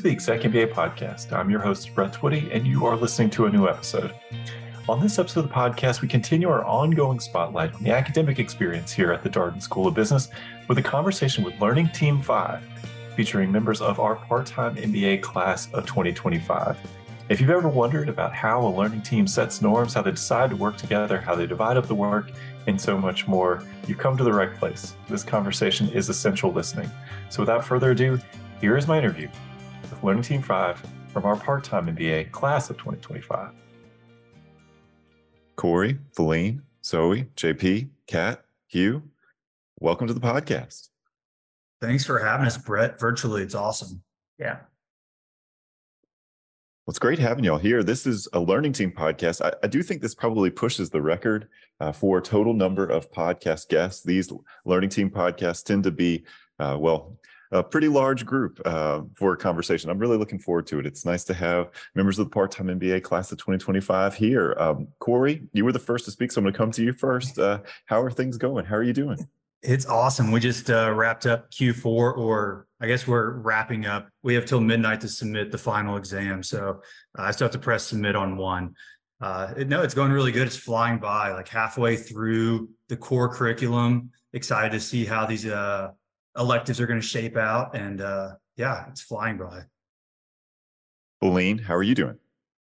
to the Exec MBA podcast. I'm your host, Brett Twitty, and you are listening to a new episode. On this episode of the podcast, we continue our ongoing spotlight on the academic experience here at the Darden School of Business with a conversation with Learning Team 5, featuring members of our part time MBA class of 2025. If you've ever wondered about how a learning team sets norms, how they decide to work together, how they divide up the work, and so much more, you've come to the right place. This conversation is essential listening. So without further ado, here is my interview with Learning Team 5 from our part time MBA class of 2025. Kory, Falin, Zoe, JP, Kat, Hieu, welcome to the podcast. Thanks for having us, Brett. Virtually, it's awesome. Yeah. Well, it's great having y'all here. This is a learning team podcast. I, I do think this probably pushes the record uh, for total number of podcast guests. These learning team podcasts tend to be, uh, well, a pretty large group uh, for a conversation. I'm really looking forward to it. It's nice to have members of the part-time MBA class of 2025 here. Um, Kory, you were the first to speak, so I'm going to come to you first. Uh, how are things going? How are you doing? It's awesome. We just uh, wrapped up Q4, or I guess we're wrapping up. We have till midnight to submit the final exam, so uh, I still have to press submit on one. Uh, no, it's going really good. It's flying by, like halfway through the core curriculum. Excited to see how these uh, electives are going to shape out. And uh, yeah, it's flying by. Falin, how are you doing?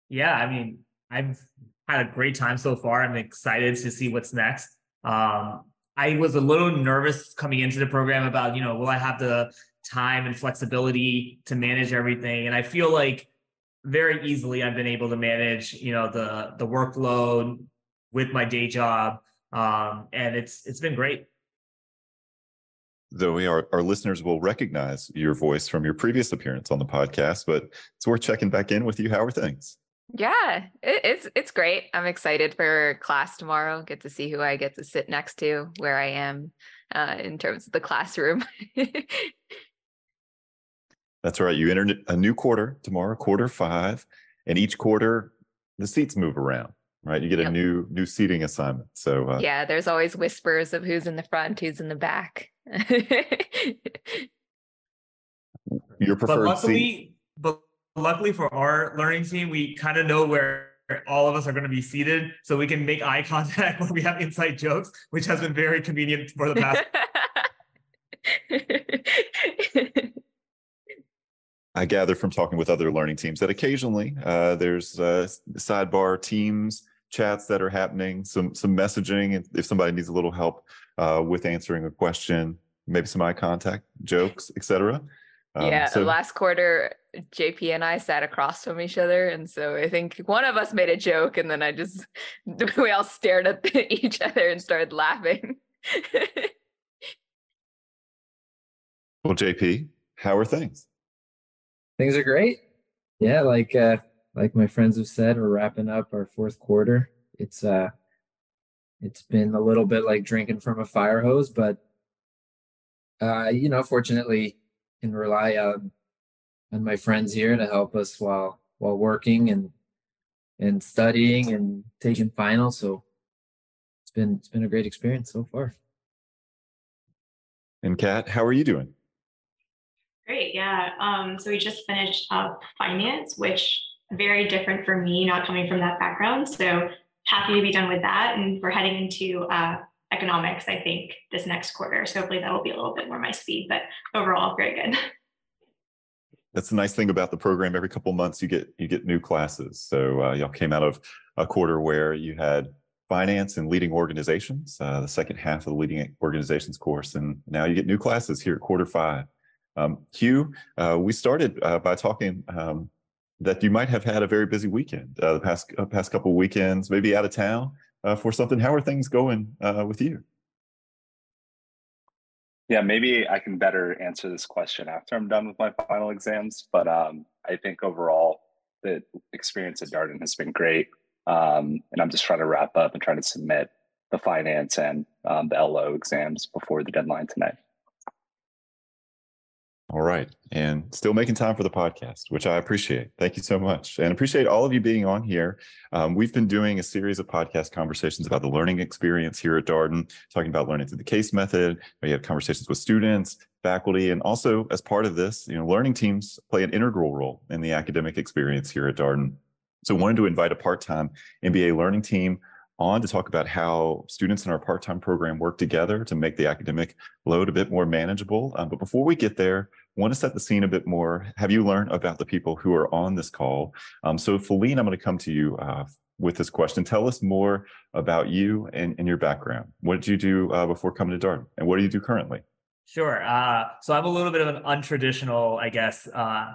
Yeah, I mean, I've had a great time so far. I'm excited to see what's next. Um, I was a little nervous coming into the program about, you know, will I have the time and flexibility to manage everything? And I feel like very easily I've been able to manage, you know, the the workload with my day job. Um, and it's it's been great. Zoe, our, our listeners will recognize your voice from your previous appearance on the podcast, but it's worth checking back in with you. How are things? Yeah, it, it's it's great. I'm excited for class tomorrow. Get to see who I get to sit next to, where I am uh, in terms of the classroom. That's right. You enter a new quarter tomorrow, quarter five, and each quarter the seats move around. Right, you get yep. a new new seating assignment. So uh, yeah, there's always whispers of who's in the front, who's in the back. Your preferred but luckily, seat. But luckily for our learning team, we kind of know where all of us are going to be seated, so we can make eye contact when we have inside jokes, which has been very convenient for the past. I gather from talking with other learning teams that occasionally uh, there's uh, sidebar teams chats that are happening, some some messaging. If somebody needs a little help uh, with answering a question, maybe some eye contact, jokes, etc. Um, yeah, so, last quarter, JP and I sat across from each other, and so I think one of us made a joke, and then I just we all stared at each other and started laughing. well, JP, how are things? Things are great. Yeah, like uh, like my friends have said, we're wrapping up our fourth quarter. It's uh, it's been a little bit like drinking from a fire hose, but uh, you know, fortunately, can rely on on my friends here to help us while while working and and studying and taking finals. So it's been it's been a great experience so far. And Kat, how are you doing? Great, yeah. Um, so we just finished up finance, which very different for me, not coming from that background. So happy to be done with that. And we're heading into uh, economics, I think, this next quarter. So hopefully that will be a little bit more my speed, but overall, very good. That's the nice thing about the program. Every couple months, you get you get new classes. So uh, y'all came out of a quarter where you had finance and leading organizations, uh, the second half of the leading organizations course, and now you get new classes here at quarter five. Um, Hieu, uh, we started uh, by talking um, that you might have had a very busy weekend uh, the past uh, past couple weekends, maybe out of town uh, for something. How are things going uh, with you? Yeah, maybe I can better answer this question after I'm done with my final exams. But um, I think overall, the experience at Darden has been great, um, and I'm just trying to wrap up and trying to submit the finance and um, the LO exams before the deadline tonight. All right. And still making time for the podcast, which I appreciate. Thank you so much. And appreciate all of you being on here. Um, we've been doing a series of podcast conversations about the learning experience here at Darden, talking about learning through the case method. We have conversations with students, faculty, and also as part of this, you know, learning teams play an integral role in the academic experience here at Darden. So wanted to invite a part-time MBA learning team on to talk about how students in our part-time program work together to make the academic load a bit more manageable. Um, but before we get there, I want to set the scene a bit more. Have you learned about the people who are on this call? Um, so Falin, I'm going to come to you uh, with this question. Tell us more about you and, and your background. What did you do uh, before coming to Darden? And what do you do currently? Sure. Uh, so I'm a little bit of an untraditional, I guess, uh,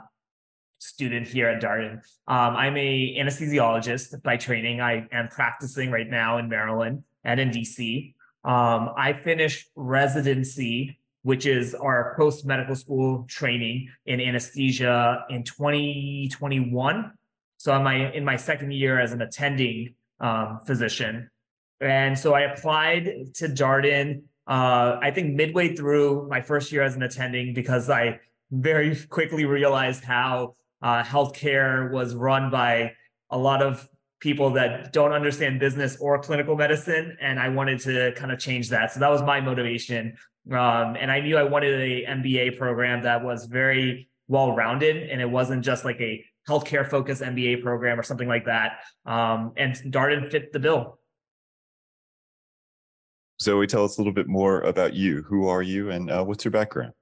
student here at Darden. Um, I'm a anesthesiologist by training. I am practicing right now in Maryland and in DC. Um, I finished residency, which is our post medical school training in anesthesia in 2021. So I'm in my second year as an attending um, physician. And so I applied to Darden, uh, I think midway through my first year as an attending because I very quickly realized how uh, healthcare was run by a lot of people that don't understand business or clinical medicine, and I wanted to kind of change that. So that was my motivation, um, and I knew I wanted a MBA program that was very well rounded, and it wasn't just like a healthcare focused MBA program or something like that. Um, and Darden fit the bill. Zoe, tell us a little bit more about you. Who are you, and uh, what's your background?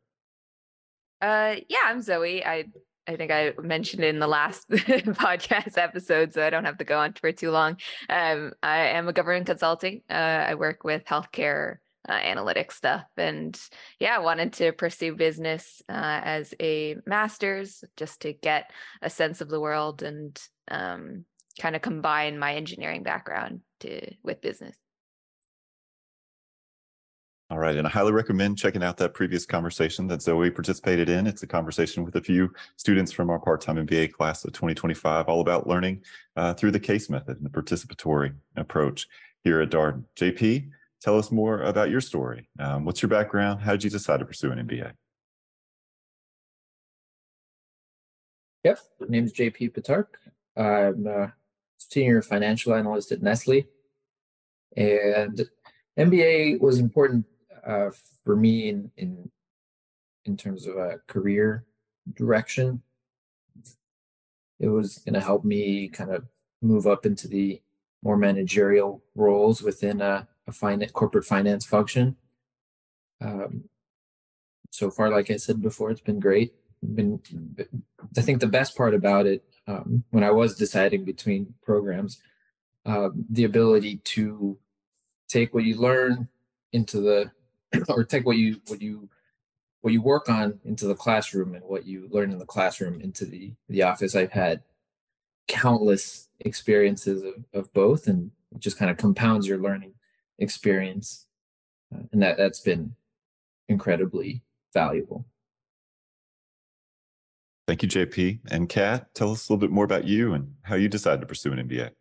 Uh, yeah, I'm Zoe. I I think I mentioned in the last podcast episode, so I don't have to go on for too long. Um, I am a government consulting. Uh, I work with healthcare uh, analytics stuff, and yeah, I wanted to pursue business uh, as a master's just to get a sense of the world and um, kind of combine my engineering background to with business. All right. And I highly recommend checking out that previous conversation that Zoe participated in. It's a conversation with a few students from our part-time MBA class of 2025, all about learning uh, through the case method and the participatory approach here at Darden. JP, tell us more about your story. Um, what's your background? How did you decide to pursue an MBA? Yep, my name is JP Pitarque. I'm a senior financial analyst at Nestle. And MBA was important uh, for me in in in terms of a career direction. It was going to help me kind of move up into the more managerial roles within a, a finance, corporate finance function. Um, so far, like I said before, it's been great. Been, I think the best part about it, um, when I was deciding between programs, uh, the ability to take what you learn into the or take what you what you what you work on into the classroom and what you learn in the classroom into the the office. I've had countless experiences of, of both and it just kind of compounds your learning experience uh, and that that's been incredibly valuable. Thank you jp and kat tell us a little bit more about you and how you decided to pursue an mba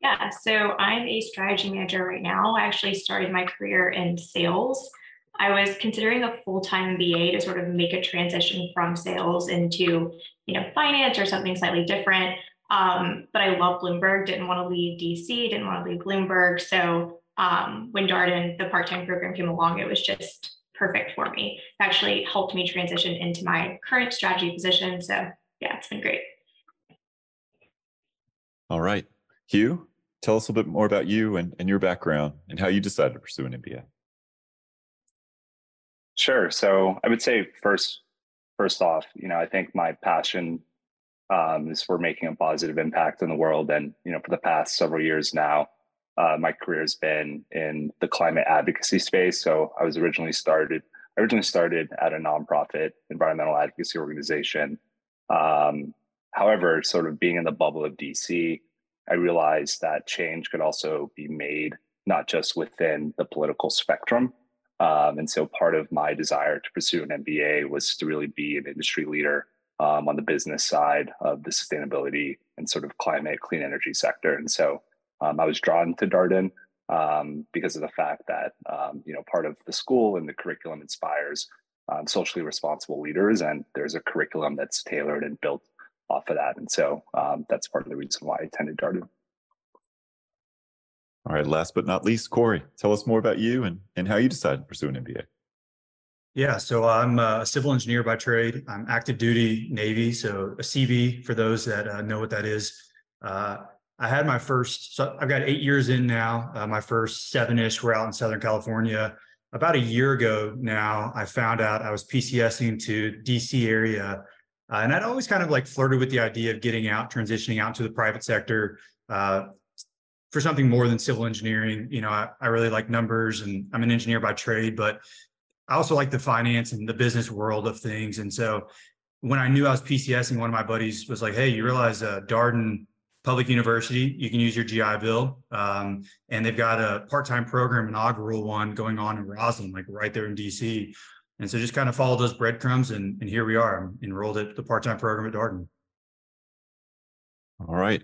yeah, so I'm a strategy manager right now. I actually started my career in sales. I was considering a full-time MBA to sort of make a transition from sales into, you know, finance or something slightly different. Um, but I love Bloomberg, didn't want to leave DC, didn't want to leave Bloomberg. So um, when Darden, the part-time program came along, it was just perfect for me. It actually helped me transition into my current strategy position. So yeah, it's been great. All right. Hieu, tell us a little bit more about you and, and your background and how you decided to pursue an MBA. Sure. So I would say first, first off, you know, I think my passion um, is for making a positive impact in the world. And, you know, for the past several years now, uh, my career has been in the climate advocacy space. So I was originally started, I originally started at a nonprofit environmental advocacy organization. Um, however, sort of being in the bubble of DC, I realized that change could also be made not just within the political spectrum. Um, and so part of my desire to pursue an MBA was to really be an industry leader um, on the business side of the sustainability and sort of climate clean energy sector. And so um, I was drawn to Darden um, because of the fact that, um, you know, part of the school and the curriculum inspires um, socially responsible leaders, and there's a curriculum that's tailored and built off of that. And so um, that's part of the reason why I attended Darden. All right. Last but not least, Kory, tell us more about you and, and how you decided to pursue an MBA. Yeah, so I'm a civil engineer by trade. I'm active duty Navy, so a CV for those that uh, know what that is. Uh, I had my first, so I've got eight years in now. Uh, my first seven ish were out in Southern California. About a year ago now, I found out I was PCSing to DC area. Uh, and I'd always kind of like flirted with the idea of getting out, transitioning out to the private sector uh, for something more than civil engineering. You know, I, I really like numbers and I'm an engineer by trade, but I also like the finance and the business world of things. And so when I knew I was PCSing, one of my buddies was like, Hey, you realize uh, Darden Public University, you can use your GI Bill. Um, and they've got a part time program, inaugural one going on in Rosslyn, like right there in DC. And so just kind of follow those breadcrumbs. And, and here we are. I'm enrolled at the part time program at Darden. All right.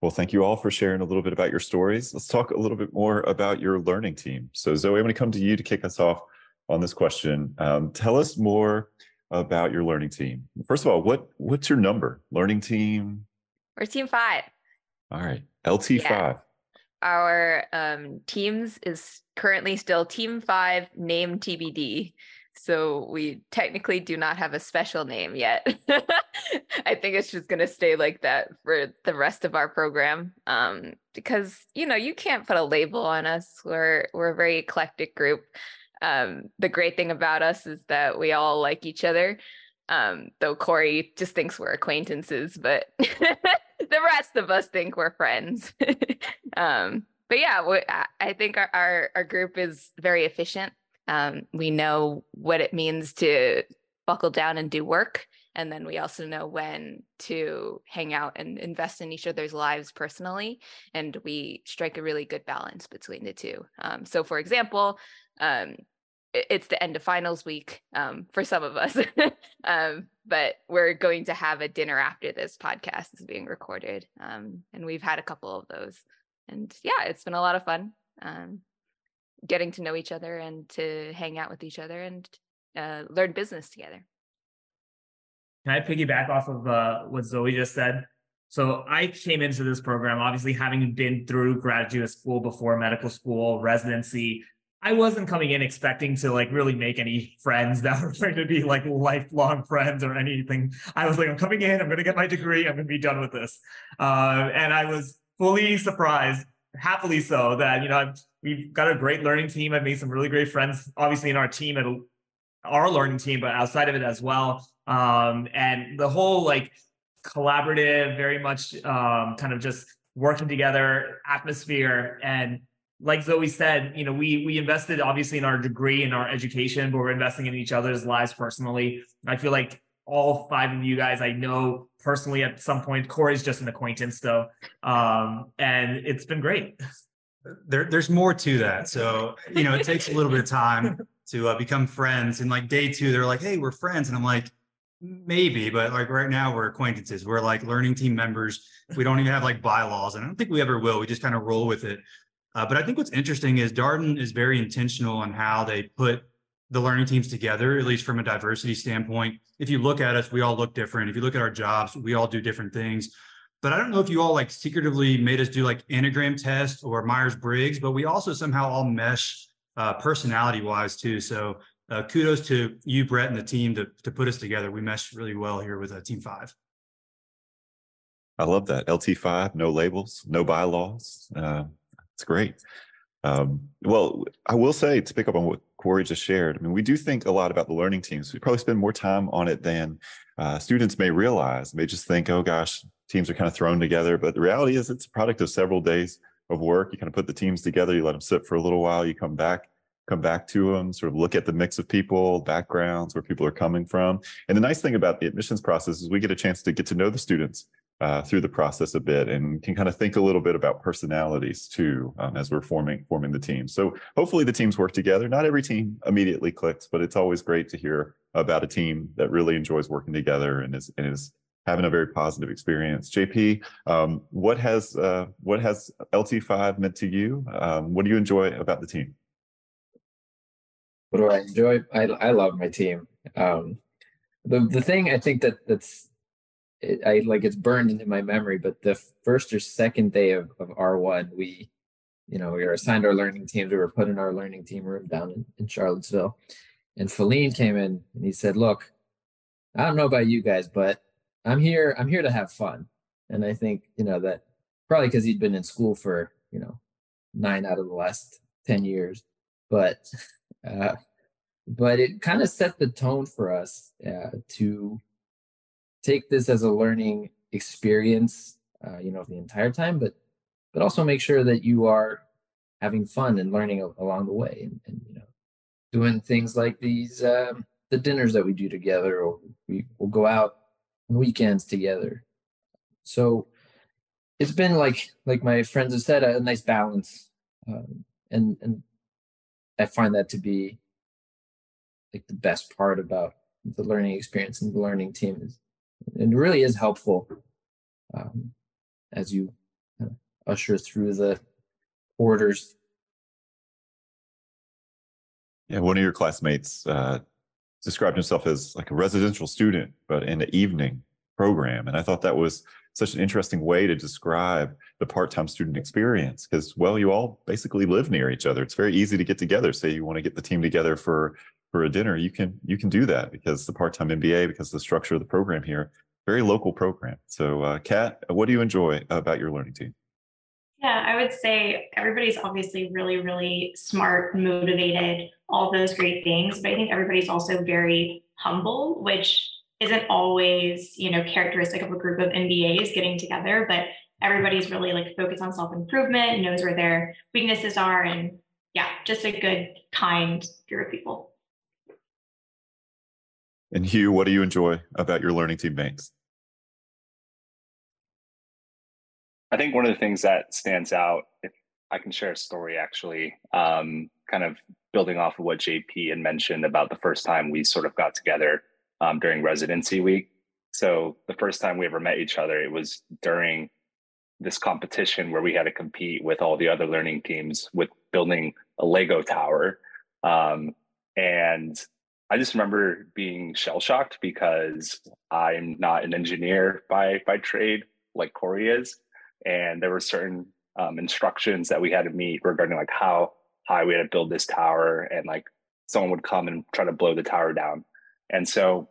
Well, thank you all for sharing a little bit about your stories. Let's talk a little bit more about your learning team. So, Zoe, I'm going to come to you to kick us off on this question. Um, tell us more about your learning team. First of all, what what's your number? Learning team? We're team five. All right, LT yeah. five. Our um, teams is currently still team five, name TBD. So we technically do not have a special name yet. I think it's just going to stay like that for the rest of our program um, because you know you can't put a label on us. We're we're a very eclectic group um, the great thing about us is that we all like each other. Um, though Kory just thinks we're acquaintances, but the rest of us think we're friends. um, but yeah, we, I think our, our, our group is very efficient. Um, we know what it means to buckle down and do work. And then we also know when to hang out and invest in each other's lives personally. And we strike a really good balance between the two. Um, so, for example, um, it's the end of finals week um, for some of us. um, but we're going to have a dinner after this podcast is being recorded. Um, and we've had a couple of those. And yeah, it's been a lot of fun um, getting to know each other and to hang out with each other and uh, learn business together. Can I piggyback off of uh, what Zoe just said? So I came into this program, obviously having been through graduate school before medical school, residency, I wasn't coming in expecting to like really make any friends that were going to be like lifelong friends or anything. I was like, I'm coming in, I'm going to get my degree, I'm going to be done with this. Uh, and I was fully surprised, happily so, that, you know, I've, we've got a great learning team. I've made some really great friends, obviously, in our team, at our learning team, but outside of it as well. Um, and the whole like collaborative, very much um, kind of just working together atmosphere and like Zoe said, you know, we we invested obviously in our degree and our education, but we're investing in each other's lives personally. I feel like all five of you guys I know personally at some point. Kory's just an acquaintance though, um, and it's been great. There, there's more to that. So you know, it takes a little bit of time to uh, become friends. And like day two, they're like, "Hey, we're friends," and I'm like, "Maybe," but like right now, we're acquaintances. We're like learning team members. We don't even have like bylaws, and I don't think we ever will. We just kind of roll with it. Uh, but I think what's interesting is Darden is very intentional on how they put the learning teams together, at least from a diversity standpoint. If you look at us, we all look different. If you look at our jobs, we all do different things. But I don't know if you all like secretively made us do like Enneagram test or Myers Briggs, but we also somehow all mesh uh, personality wise too. So uh, kudos to you, Brett, and the team to, to put us together. We mesh really well here with uh, Team Five. I love that. LT5, no labels, no bylaws. Uh, it's great. Um, well, I will say to pick up on what Kory just shared, I mean, we do think a lot about the learning teams. We probably spend more time on it than uh, students may realize. They just think, oh gosh, teams are kind of thrown together. But the reality is, it's a product of several days of work. You kind of put the teams together, you let them sit for a little while, you come back, come back to them, sort of look at the mix of people, backgrounds, where people are coming from. And the nice thing about the admissions process is we get a chance to get to know the students uh, through the process a bit and can kind of think a little bit about personalities too um, as we're forming forming the team. So hopefully the teams work together. Not every team immediately clicks, but it's always great to hear about a team that really enjoys working together and is and is having a very positive experience. JP, um, what has uh, what has LT5 meant to you? Um, what do you enjoy about the team? what do I enjoy? I I love my team. Um, the the thing I think that that's it, I like it's burned into my memory. But the first or second day of of R one, we, you know, we were assigned our learning teams. We were put in our learning team room down in, in Charlottesville, and Falin came in and he said, "Look, I don't know about you guys, but I'm here. I'm here to have fun." And I think you know that probably because he'd been in school for you know nine out of the last ten years, but. Uh, but it kind of set the tone for us uh, to take this as a learning experience uh, you know the entire time but but also make sure that you are having fun and learning a- along the way and, and you know doing things like these um, the dinners that we do together or we will go out on weekends together. So it's been like like my friends have said a, a nice balance um, and and i find that to be like the best part about the learning experience and the learning team is it really is helpful um, as you uh, usher through the orders Yeah, one of your classmates uh, described himself as like a residential student, but in the evening program. And I thought that was such an interesting way to describe the part-time student experience because, well, you all basically live near each other. It's very easy to get together. Say you want to get the team together for for a dinner, you can you can do that because the part-time MBA, because the structure of the program here, very local program. So, uh, Kat, what do you enjoy about your learning team? Yeah, I would say everybody's obviously really, really smart, motivated, all those great things. But I think everybody's also very humble, which isn't always, you know, characteristic of a group of MBAs getting together, but everybody's really like focused on self-improvement, knows where their weaknesses are, and yeah, just a good, kind group of people. And Hieu, what do you enjoy about your learning teammates? I think one of the things that stands out, if I can share a story actually, um, kind of building off of what JP had mentioned about the first time we sort of got together um, during residency week. So the first time we ever met each other, it was during this competition where we had to compete with all the other learning teams with building a Lego tower. Um, and I just remember being shell shocked because I'm not an engineer by by trade like Kory is, and there were certain um, instructions that we had to meet regarding like how high we had to build this tower, and like someone would come and try to blow the tower down. And so,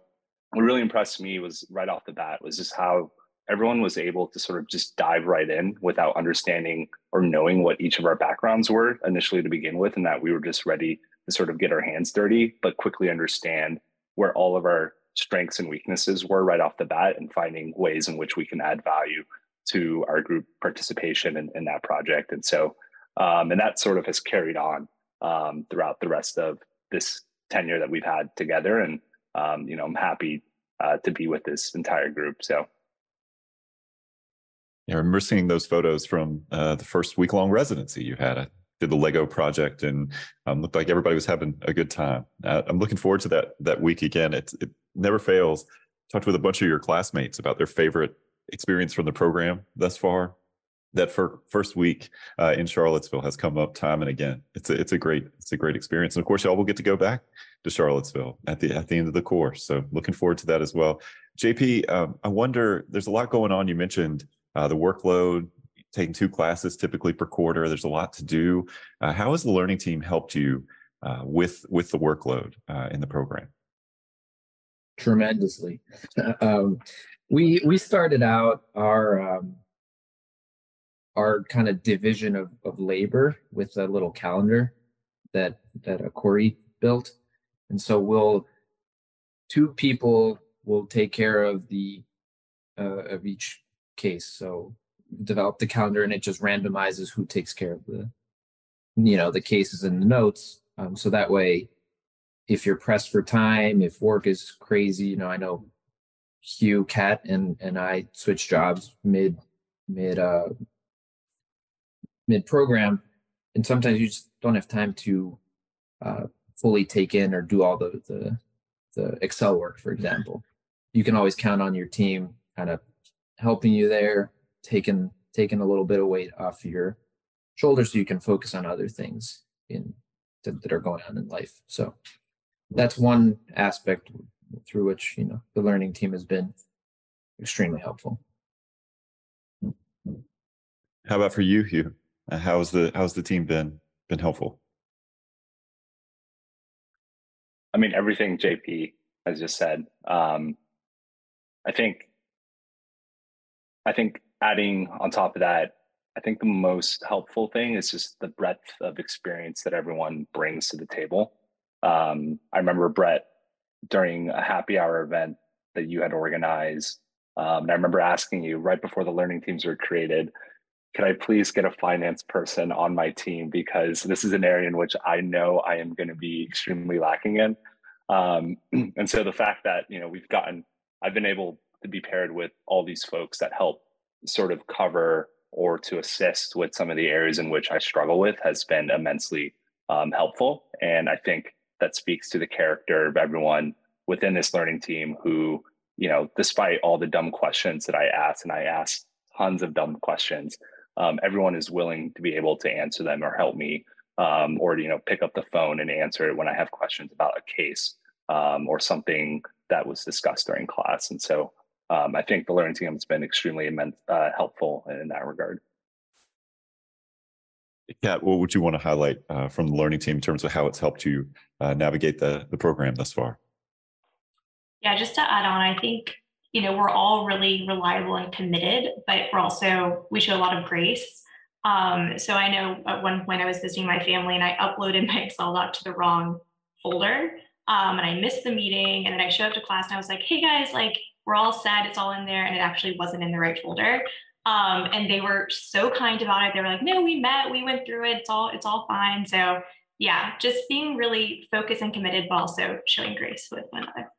what really impressed me was right off the bat was just how everyone was able to sort of just dive right in without understanding or knowing what each of our backgrounds were initially to begin with, and that we were just ready to sort of get our hands dirty, but quickly understand where all of our strengths and weaknesses were right off the bat and finding ways in which we can add value to our group participation in, in that project. And so, um, and that sort of has carried on um, throughout the rest of this tenure that we've had together. And, um, you know, I'm happy uh, to be with this entire group. So, Yeah, I remember seeing those photos from uh, the first week long residency you had. I did the Lego project and um, looked like everybody was having a good time. Uh, I'm looking forward to that that week again. It, it never fails. Talked with a bunch of your classmates about their favorite experience from the program thus far. That for first week uh, in Charlottesville has come up time and again. It's a it's a great it's a great experience, and of course, y'all will get to go back to Charlottesville at the at the end of the course. So looking forward to that as well. JP, um, I wonder. There's a lot going on. You mentioned uh, the workload, taking two classes typically per quarter. There's a lot to do. Uh, how has the learning team helped you uh, with with the workload uh, in the program? tremendously. um, we we started out our um, our kind of division of, of labor with a little calendar that that a Kory built, and so we'll two people will take care of the uh, of each case. So develop the calendar, and it just randomizes who takes care of the you know the cases and the notes. Um, so that way if you're pressed for time, if work is crazy, you know, I know Hieu, Kat, and and I switched jobs mid mid uh mid program, and sometimes you just don't have time to uh, fully take in or do all the the the Excel work, for example. You can always count on your team kind of helping you there, taking taking a little bit of weight off your shoulders so you can focus on other things in that, that are going on in life. So that's one aspect through which you know the learning team has been extremely helpful. How about for you, Hieu? Uh, how's the how's the team been been helpful? I mean, everything JP has just said. Um, I think, I think adding on top of that, I think the most helpful thing is just the breadth of experience that everyone brings to the table. Um, I remember Brett during a happy hour event that you had organized. Um, and I remember asking you right before the learning teams were created, could I please get a finance person on my team because this is an area in which I know I am going to be extremely lacking in. Um, and so the fact that you know we've gotten, I've been able to be paired with all these folks that help sort of cover or to assist with some of the areas in which I struggle with has been immensely um, helpful. And I think that speaks to the character of everyone within this learning team who, you know, despite all the dumb questions that I ask, and I ask tons of dumb questions, um, everyone is willing to be able to answer them or help me um, or you know pick up the phone and answer it when i have questions about a case um, or something that was discussed during class and so um, i think the learning team has been extremely immense, uh, helpful in that regard Kat, what would you want to highlight uh, from the learning team in terms of how it's helped you uh, navigate the, the program thus far? Yeah, just to add on, I think you know, we're all really reliable and committed, but we're also, we show a lot of grace. Um, so I know at one point I was visiting my family and I uploaded my Excel doc to the wrong folder. Um, and I missed the meeting. And then I showed up to class and I was like, hey guys, like we're all set, it's all in there. And it actually wasn't in the right folder. Um, and they were so kind about it. They were like, no, we met, we went through it, it's all, it's all fine. So yeah, just being really focused and committed, but also showing grace with one another.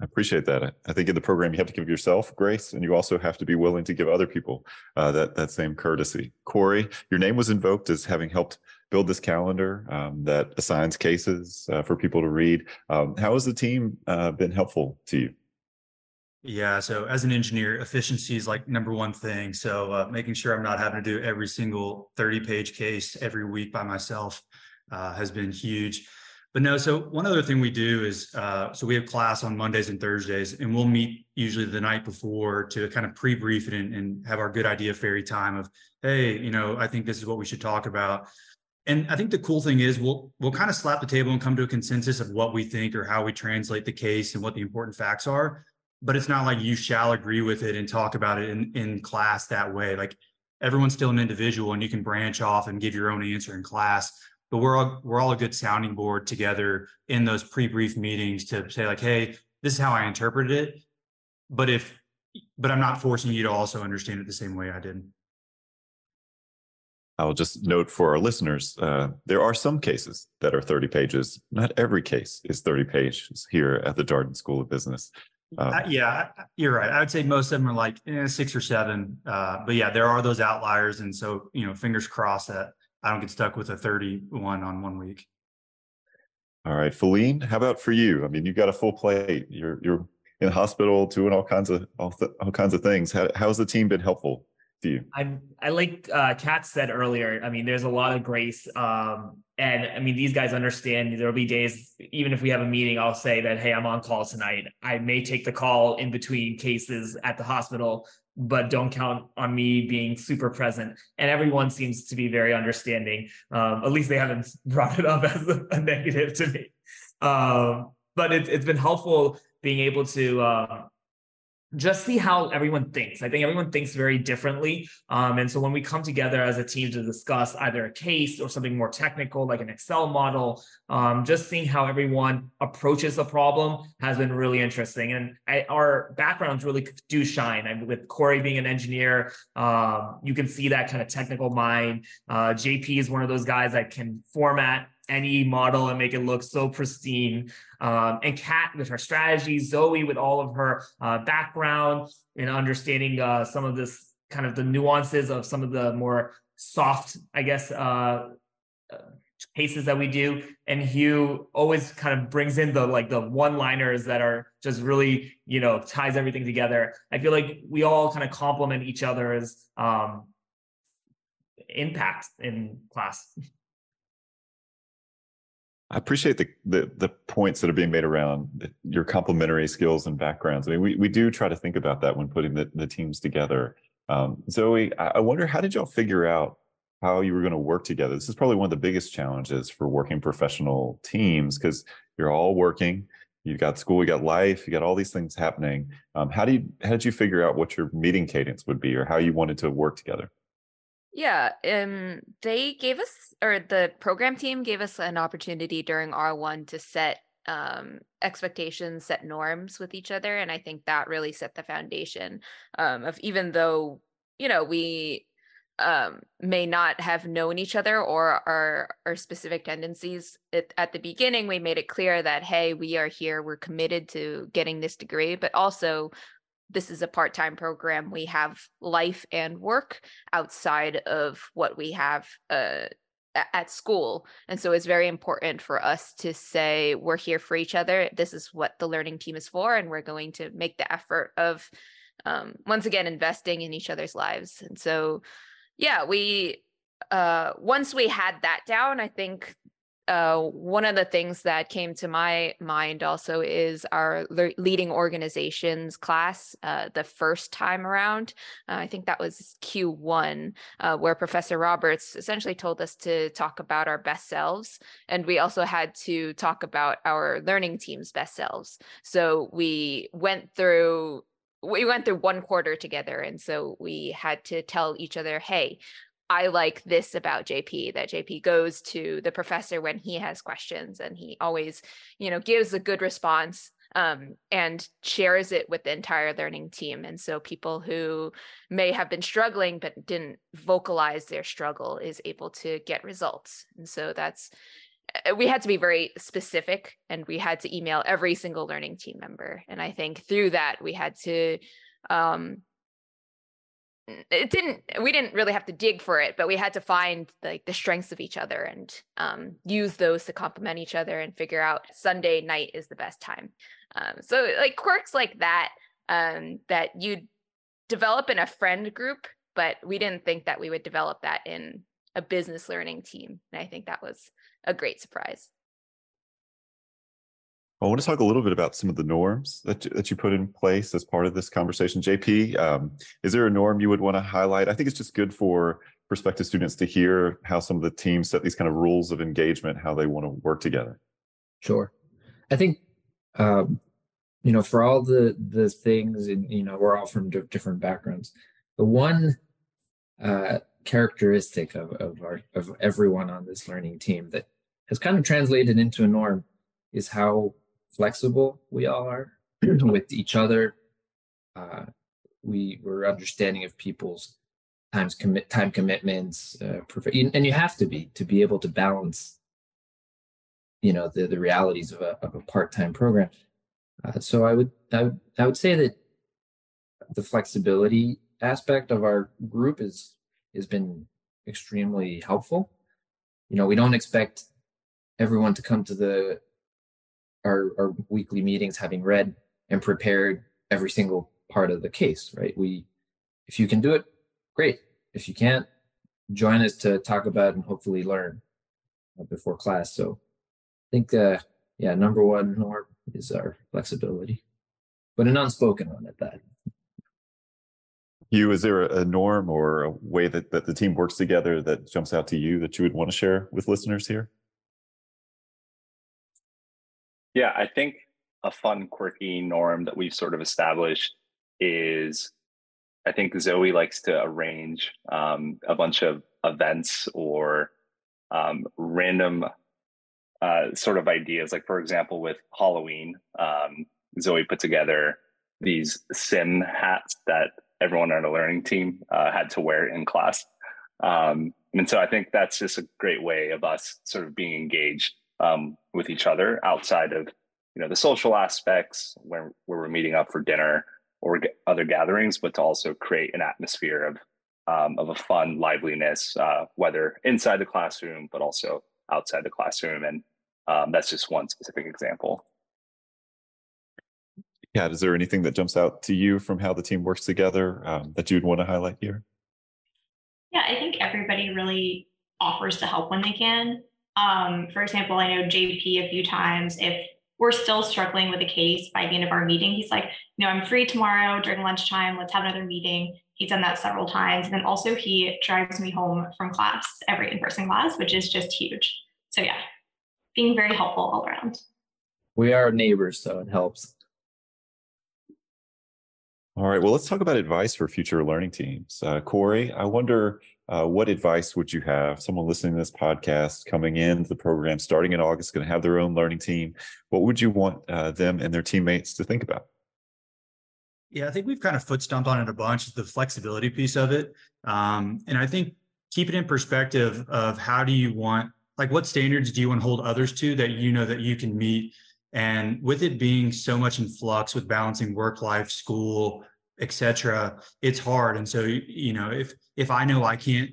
I appreciate that. I think in the program you have to give yourself grace, and you also have to be willing to give other people uh, that that same courtesy. Kory, your name was invoked as having helped build this calendar um, that assigns cases uh, for people to read. Um, how has the team uh, been helpful to you? Yeah, so as an engineer, efficiency is like number one thing. So uh, making sure I'm not having to do every single 30 page case every week by myself uh, has been huge but no, so one other thing we do is uh, so we have class on Mondays and Thursdays, and we'll meet usually the night before to kind of pre-brief it and, and have our good idea fairy time of, hey, you know, I think this is what we should talk about. And I think the cool thing is we'll we'll kind of slap the table and come to a consensus of what we think or how we translate the case and what the important facts are. But it's not like you shall agree with it and talk about it in, in class that way. Like everyone's still an individual and you can branch off and give your own answer in class but we're all we're all a good sounding board together in those pre-brief meetings to say like hey this is how i interpreted it but if but i'm not forcing you to also understand it the same way i did i'll just note for our listeners uh, there are some cases that are 30 pages not every case is 30 pages here at the darden school of business um, uh, yeah you're right i would say most of them are like eh, six or seven uh, but yeah there are those outliers and so you know fingers crossed that I don't get stuck with a 31 on one week. All right, Falin, how about for you? I mean, you've got a full plate. You're you're in the hospital doing all kinds of all, th- all kinds of things. How, how's the team been helpful to you? I I like uh, Kat said earlier. I mean, there's a lot of grace, um, and I mean these guys understand. There'll be days, even if we have a meeting, I'll say that hey, I'm on call tonight. I may take the call in between cases at the hospital but don't count on me being super present. And everyone seems to be very understanding. Um, at least they haven't brought it up as a, a negative to me. Um, but it, it's been helpful being able to uh, just see how everyone thinks. I think everyone thinks very differently. Um, and so when we come together as a team to discuss either a case or something more technical, like an Excel model, um, just seeing how everyone approaches a problem has been really interesting. And I, our backgrounds really do shine. I with Kory being an engineer, um, you can see that kind of technical mind. Uh, JP is one of those guys that can format any model and make it look so pristine. Um, and Kat with her strategy, Zoe with all of her uh, background in understanding uh, some of this kind of the nuances of some of the more soft, I guess, uh, uh, cases that we do. And Hieu always kind of brings in the like the one-liners that are just really, you know, ties everything together. I feel like we all kind of complement each other's um, impact in class. I appreciate the, the the points that are being made around your complementary skills and backgrounds. I mean, we, we do try to think about that when putting the, the teams together. Um, Zoe, I wonder how did y'all figure out how you were going to work together? This is probably one of the biggest challenges for working professional teams because you're all working. You've got school, you got life, you got all these things happening. Um, how do you how did you figure out what your meeting cadence would be, or how you wanted to work together? Yeah, um, they gave us, or the program team gave us an opportunity during R1 to set um, expectations, set norms with each other. And I think that really set the foundation um, of even though, you know, we um, may not have known each other or our, our specific tendencies at, at the beginning, we made it clear that, hey, we are here, we're committed to getting this degree, but also this is a part-time program. We have life and work outside of what we have uh, at school. And so it's very important for us to say we're here for each other. This is what the learning team is for and we're going to make the effort of um, once again investing in each other's lives. And so yeah we uh, once we had that down i think uh, one of the things that came to my mind also is our le- leading organizations class uh, the first time around. Uh, I think that was Q1, uh, where Professor Roberts essentially told us to talk about our best selves. And we also had to talk about our learning team's best selves. So we went through we went through one quarter together and so we had to tell each other hey I like this about JP that JP goes to the professor when he has questions and he always, you know, gives a good response um, and shares it with the entire learning team. And so people who may have been struggling but didn't vocalize their struggle is able to get results. And so that's eh, we had to be very specific and we had to email every single learning team member. And I think through that we had to um, it didn't we didn't really have to dig for it but we had to find like the strengths of each other and um, use those to complement each other and figure out sunday night is the best time. Um, so like quirks like that um, that you develop in a friend group but we didn't think that we would develop that in a business learning team and i think that was a great surprise I want to talk a little bit about some of the norms that that you put in place as part of this conversation. JP, um, is there a norm you would want to highlight? I think it's just good for prospective students to hear how some of the teams set these kind of rules of engagement, how they want to work together. Sure, I think um, you know for all the the things, and you know we're all from different backgrounds. The one uh, characteristic of of our of everyone on this learning team that has kind of translated into a norm is how flexible we all are with each other. Uh, we were understanding of people's times commit time commitments, uh, and you have to be to be able to balance, you know, the the realities of a of a part time program. Uh, so I would, I would I would say that the flexibility aspect of our group is has been extremely helpful. You know, we don't expect everyone to come to the our, our weekly meetings having read and prepared every single part of the case, right? We, if you can do it, great. If you can't, join us to talk about and hopefully learn before class. So I think, uh, yeah, number one norm is our flexibility, but an unspoken one at that. You, is there a norm or a way that, that the team works together that jumps out to you that you would want to share with listeners here? Yeah, I think a fun, quirky norm that we've sort of established is I think Zoe likes to arrange um, a bunch of events or um, random uh, sort of ideas. Like, for example, with Halloween, um, Zoe put together these sim hats that everyone on the learning team uh, had to wear in class. Um, and so I think that's just a great way of us sort of being engaged um, with each other outside of you know the social aspects where, where we're meeting up for dinner or other gatherings, but to also create an atmosphere of um, of a fun liveliness, uh, whether inside the classroom but also outside the classroom, and um, that's just one specific example. Yeah, is there anything that jumps out to you from how the team works together um, that you'd want to highlight here? Yeah, I think everybody really offers to help when they can. Um, for example, I know JP a few times, if we're still struggling with a case by the end of our meeting, he's like, you know, I'm free tomorrow during lunchtime. Let's have another meeting. He's done that several times. And then also he drives me home from class, every in-person class, which is just huge. So yeah, being very helpful all around. We are neighbors, so it helps. All right. Well, let's talk about advice for future learning teams. Uh, Kory, I wonder uh, what advice would you have? Someone listening to this podcast coming into the program starting in August, going to have their own learning team. What would you want uh, them and their teammates to think about? Yeah, I think we've kind of foot stomped on it a bunch, the flexibility piece of it. Um, and I think keep it in perspective of how do you want, like what standards do you want to hold others to that you know that you can meet? And with it being so much in flux with balancing work life, school, etc., it's hard. And so, you know, if if I know I can't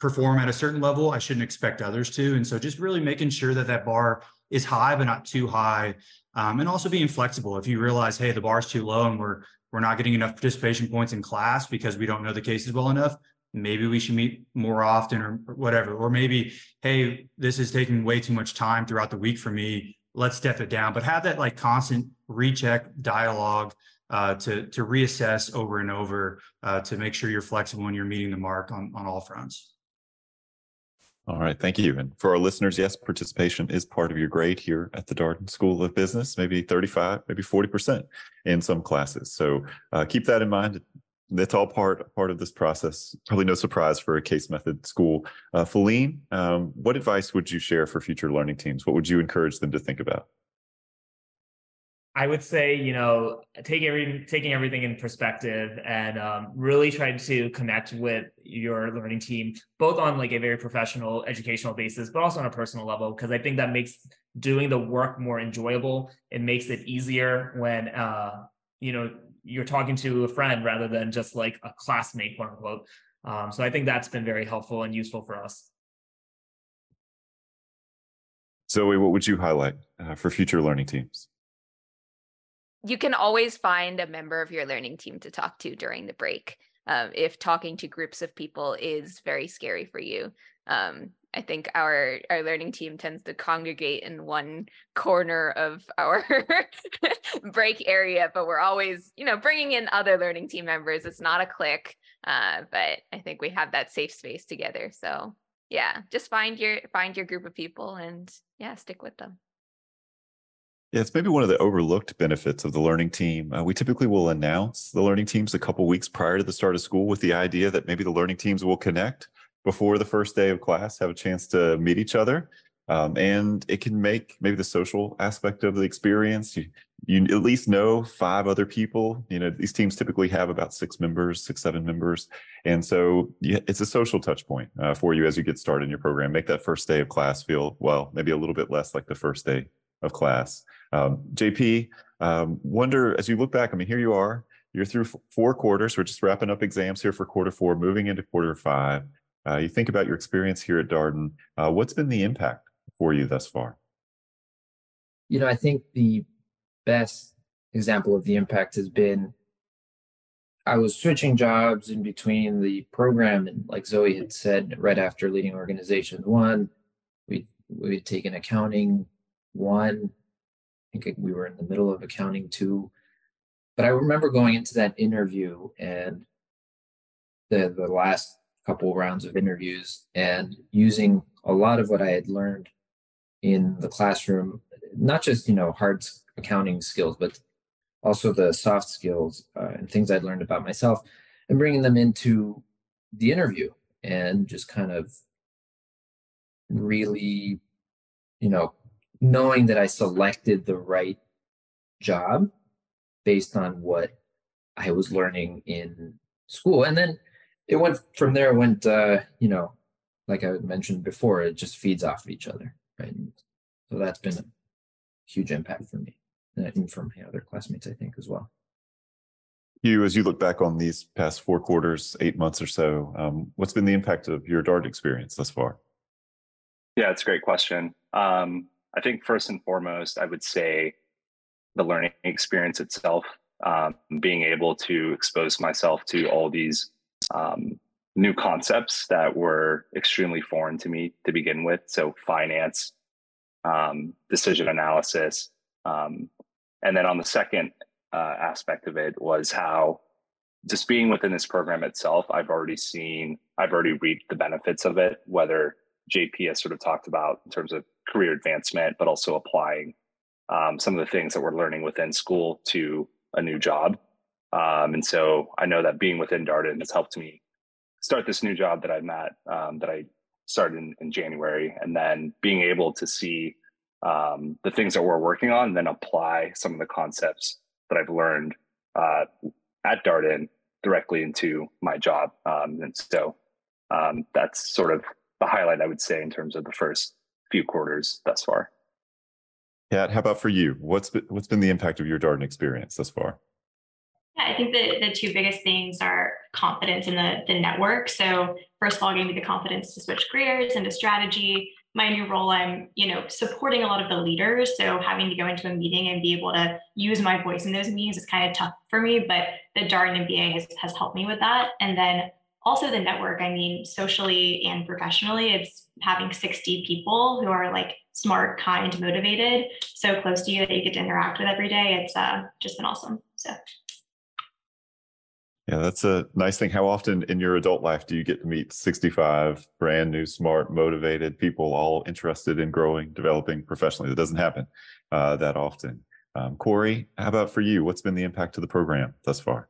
perform at a certain level, I shouldn't expect others to. And so, just really making sure that that bar is high but not too high, um, and also being flexible. If you realize, hey, the bar's too low and we're we're not getting enough participation points in class because we don't know the cases well enough, maybe we should meet more often or whatever. Or maybe, hey, this is taking way too much time throughout the week for me. Let's step it down. But have that like constant recheck dialogue uh, to to reassess over and over uh, to make sure you're flexible and you're meeting the mark on on all fronts. All right, thank you. And for our listeners, yes, participation is part of your grade here at the Darden School of Business, maybe 35, maybe 40% in some classes. So uh, keep that in mind. That's all part part of this process. Probably no surprise for a case method school. Uh, Falin, um, what advice would you share for future learning teams? What would you encourage them to think about? I would say, you know, take every, taking everything in perspective and um, really trying to connect with your learning team, both on like a very professional, educational basis, but also on a personal level, because I think that makes doing the work more enjoyable. It makes it easier when, uh, you know, you're talking to a friend rather than just like a classmate, quote unquote. Um, so I think that's been very helpful and useful for us. Zoe, what would you highlight uh, for future learning teams? You can always find a member of your learning team to talk to during the break um, if talking to groups of people is very scary for you. Um, i think our our learning team tends to congregate in one corner of our break area but we're always you know bringing in other learning team members. It's not a clique uh, but i think we have that safe space together. So yeah just find your find your group of people and yeah stick with them yeah, it's maybe one of the overlooked benefits of the learning team. Uh, we typically will announce the learning teams a couple weeks prior to the start of school with the idea that maybe the learning teams will connect before the first day of class, have a chance to meet each other. Um, and it can make maybe the social aspect of the experience. You, you at least know five other people. You know, these teams typically have about six members, six, seven members. And so it's a social touch point uh, for you as you get started in your program. Make that first day of class feel, well, maybe a little bit less like the first day of class. Um, JP, um, wonder as you look back, I mean, here you are, you're through four quarters. We're just wrapping up exams here for quarter four, moving into quarter five. Uh, you think about your experience here at Darden. Uh, what's been the impact for you thus far? You know, I think the best example of the impact has been I was switching jobs in between the program and like Zoe had said right after leading organization one, we we had taken accounting one I think we were in the middle of accounting two. But I remember going into that interview and the the last couple rounds of interviews and using a lot of what I had learned in the classroom, not just you know hard accounting skills, but also the soft skills uh, and things I'd learned about myself, and bringing them into the interview and just kind of really, you know, knowing that I selected the right job based on what I was learning in school. And then it went from there, it went, uh, you know, like I mentioned before, it just feeds off of each other. Right. And so that's been a huge impact for me and from my other classmates, I think, as well. Hieu, as you look back on these past four quarters, eight months or so, um, what's been the impact of your Dart experience thus far? Yeah, it's a great question. Um, I think first and foremost, I would say the learning experience itself, um, being able to expose myself to all these um, new concepts that were extremely foreign to me to begin with. So finance, um, decision analysis, um, and then on the second uh, aspect of it was how just being within this program itself, I've already seen, I've already reaped the benefits of it, whether JP has sort of talked about in terms of career advancement, but also applying um, some of the things that we're learning within school to a new job. Um, and so I know that being within Darden has helped me start this new job that I'm at, um, that I started in, in, January, and then being able to see um, the things that we're working on, and then apply some of the concepts that I've learned uh, at Darden directly into my job. Um, and so um, that's sort of the highlight I would say in terms of the first few quarters thus far. Kat, how about for you? What's been, what's been the impact of your Darden experience thus far? Yeah, I think the, the two biggest things are confidence in the, the network. So first of all, gave me the confidence to switch careers into strategy. My new role, I'm, you know, supporting a lot of the leaders. So having to go into a meeting and be able to use my voice in those meetings is kind of tough for me, but the Darden MBA has, has helped me with that. And then also the network i mean socially and professionally it's having 60 people who are like smart kind motivated so close to you that you get to interact with every day. It's uh, just been awesome so. Yeah that's a nice thing. How often in your adult life do you get to meet 65 brand new smart motivated people all interested in growing developing professionally? That doesn't happen uh, that often. Um, Kory how about for you? What's been the impact of the program thus far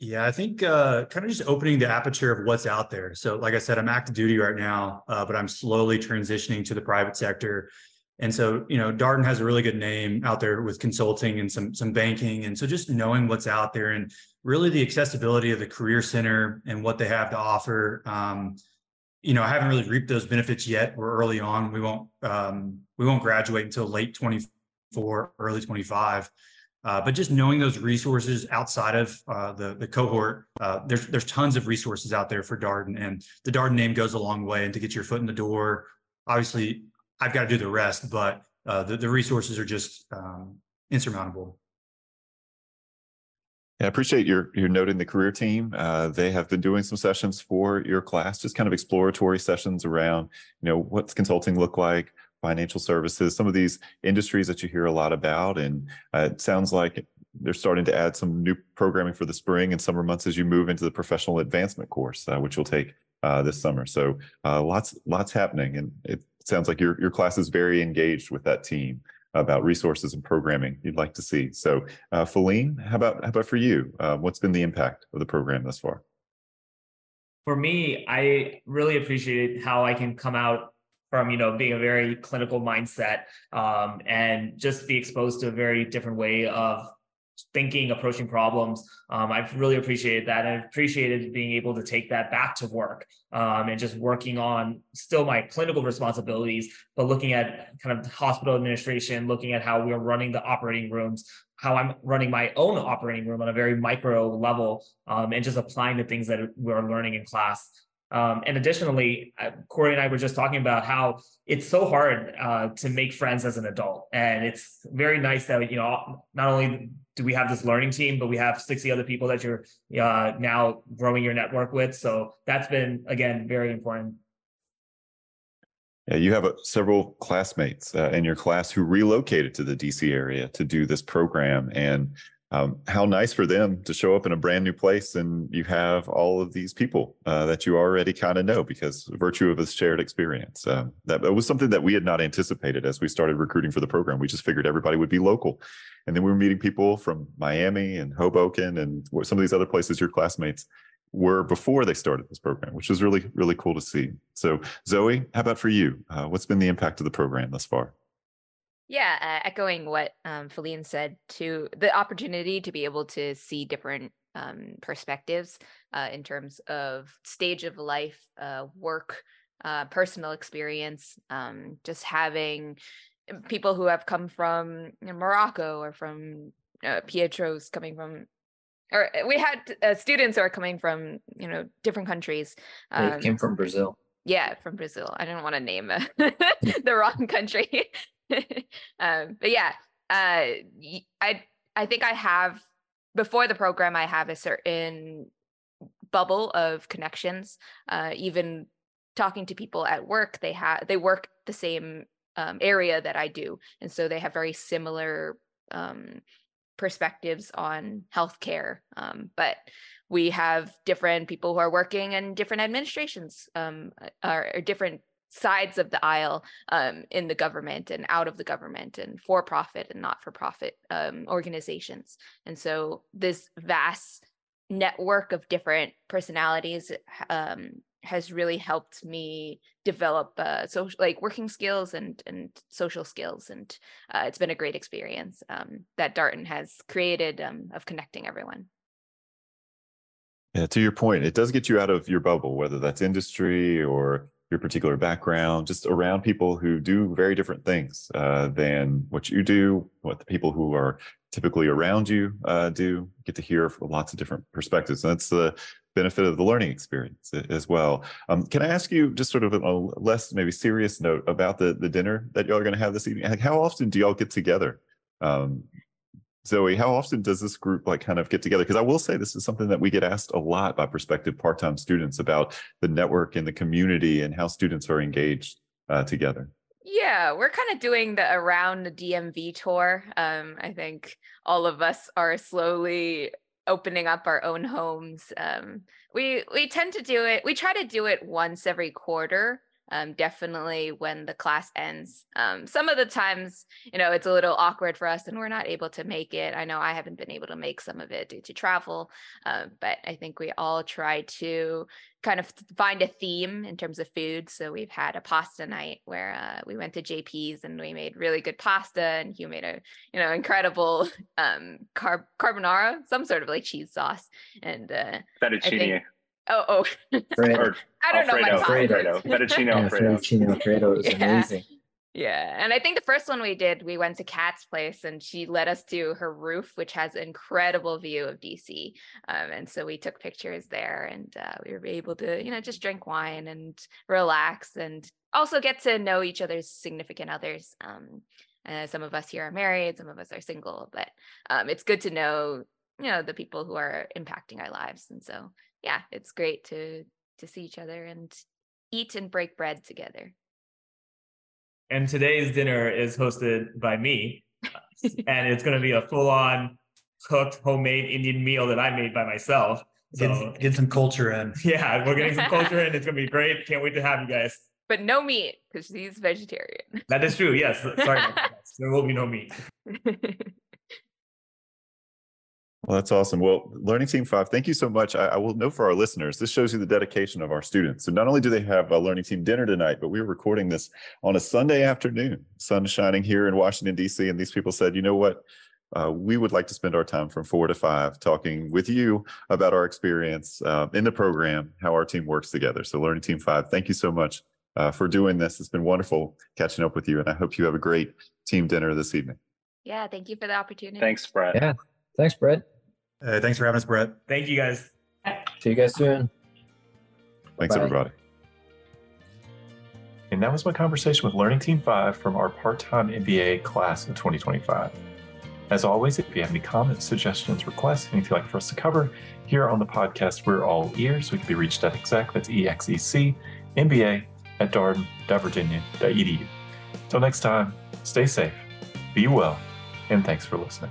yeah, I think uh, kind of just opening the aperture of what's out there. So, like I said, I'm active duty right now, uh, but I'm slowly transitioning to the private sector. And so, you know, Darden has a really good name out there with consulting and some some banking. And so, just knowing what's out there and really the accessibility of the career center and what they have to offer. Um, you know, I haven't really reaped those benefits yet. We're early on. We won't um, we won't graduate until late 24, early 25. Uh, but just knowing those resources outside of uh, the the cohort, uh, there's there's tons of resources out there for Darden, and the Darden name goes a long way. And to get your foot in the door, obviously, I've got to do the rest, but uh, the the resources are just um, insurmountable. Yeah, I appreciate your your noting the career team. Uh, they have been doing some sessions for your class, just kind of exploratory sessions around, you know, what's consulting look like, financial services, some of these industries that you hear a lot about. And uh, it sounds like they're starting to add some new programming for the spring and summer months as you move into the professional advancement course, uh, which you'll take uh, this summer. So uh, lots, lots happening. And it sounds like your, your class is very engaged with that team about resources and programming you'd like to see. So uh, Falin, how about, how about for you? Uh, what's been the impact of the program thus far? For me, I really appreciate how I can come out from you know being a very clinical mindset um, and just be exposed to a very different way of thinking approaching problems. Um, i've really appreciated that i've appreciated being able to take that back to work um, and just working on still my clinical responsibilities but looking at kind of hospital administration looking at how we're running the operating rooms how i'm running my own operating room on a very micro level um, and just applying the things that we're learning in class um, and additionally, uh, Kory and I were just talking about how it's so hard uh, to make friends as an adult, and it's very nice that you know not only do we have this learning team, but we have 60 other people that you're uh, now growing your network with. So that's been again very important. Yeah, you have uh, several classmates uh, in your class who relocated to the DC area to do this program, and um, how nice for them to show up in a brand new place and you have all of these people uh, that you already kind of know because virtue of a shared experience. Um, that, that, was something that we had not anticipated as we started recruiting for the program. We just figured everybody would be local. And then we were meeting people from Miami and Hoboken and some of these other places your classmates were before they started this program, which was really, really cool to see. So, Zoe, how about for you? Uh, what's been the impact of the program thus far? Yeah, uh, echoing what um, Falin said, to the opportunity to be able to see different um, perspectives uh, in terms of stage of life, uh, work, uh, personal experience, um, just having uh, people who have come from Morocco or from uh, Pietro's coming from or we had uh, students who are coming from you know different countries um, they came from brazil. yeah from brazil. I don't want to name the wrong country um, but yeah, uh, I I think I have before the program I have a certain bubble of connections. Uh, even talking to people at work, they have they work the same um, area that I do, and so they have very similar um, perspectives on healthcare. Um, but we have different people who are working in different administrations um, or, or different sides of the aisle um, in the government and out of the government and for profit and not for profit um, organizations. And so this vast network of different personalities um, has really helped me develop uh, social like working skills and and social skills and uh, it's been a great experience um, that Darden has created um, of connecting everyone. Yeah, to your point, it does get you out of your bubble, whether that's industry or your particular background, just around people who do very different things uh, than what you do, what the people who are typically around you uh, do. Get to hear lots of different perspectives. And that's the benefit of the learning experience as well. Um, can I ask you just sort of a less maybe serious note about the the dinner that y'all are going to have this evening? Like how often do y'all get together? Um, Zoe, how often does this group like kind of get together? Because I will say this is something that we get asked a lot by prospective part-time students about the network and the community and how students are engaged uh, together. Yeah, we're kind of doing the around the DMV tour. Um, I think all of us are slowly opening up our own homes. Um, we we tend to do it. We try to do it once every quarter um, definitely when the class ends. Um, some of the times, you know, it's a little awkward for us and we're not able to make it. I know I haven't been able to make some of it due to travel, uh, but I think we all try to kind of find a theme in terms of food. So we've had a pasta night where uh, we went to JP's and we made really good pasta, and Hieu made a you know incredible um, carb carbonara, some sort of like cheese sauce, and uh, fettuccine. Oh, oh. or, I don't Alfredo, know my Alfredo. Fettuccine Yeah, Alfredo. fettuccine alfredo is Yeah. amazing. Yeah. And I think the first one we did, we went to Kat's place and she led us to her roof, which has incredible view of DC. Um, and so we took pictures there and uh, we were able to, you know, just drink wine and relax and also get to know each other's significant others. Um, uh, some of us here are married, some of us are single, but um, it's good to know, you know, the people who are impacting our lives. And so, yeah, it's great to to see each other and eat and break bread together. And today's dinner is hosted by me, uh, and it's going to be a full-on cooked homemade Indian meal that I made by myself. So Get, get some culture in. yeah, we're getting some culture in. It's going to be great. Can't wait to have you guys. But no meat because she's vegetarian. That is true. Yes. Sorry. There will be no meat. Well, that's awesome. Well, Learning Team 5, thank you so much. I, I will note for our listeners, this shows you the dedication of our students. So not only do they have a Learning Team dinner tonight, but we're recording this on a Sunday afternoon, sun shining here in Washington, D.C. And these people said, you know what? Uh, we would like to spend our time from four to five talking with you about our experience uh, in the program, how our team works together. So Learning Team 5, thank you so much uh, for doing this. It's been wonderful catching up with you. And I hope you have a great team dinner this evening. yeah, thank you for the opportunity. Thanks, Brett. Yeah. Thanks, Brett. Uh, thanks for having us, Brett. Thank you guys. See you guys soon. Thanks, Bye. everybody. And that was my conversation with Learning Team 5 from our part time MBA class of 2025. As always, if you have any comments, suggestions, requests, anything you'd like for us to cover here on the podcast, we're all ears. We can be reached at exec, that's E X E C, MBA at darden.virginia.edu. Till next time, stay safe, be well, and thanks for listening.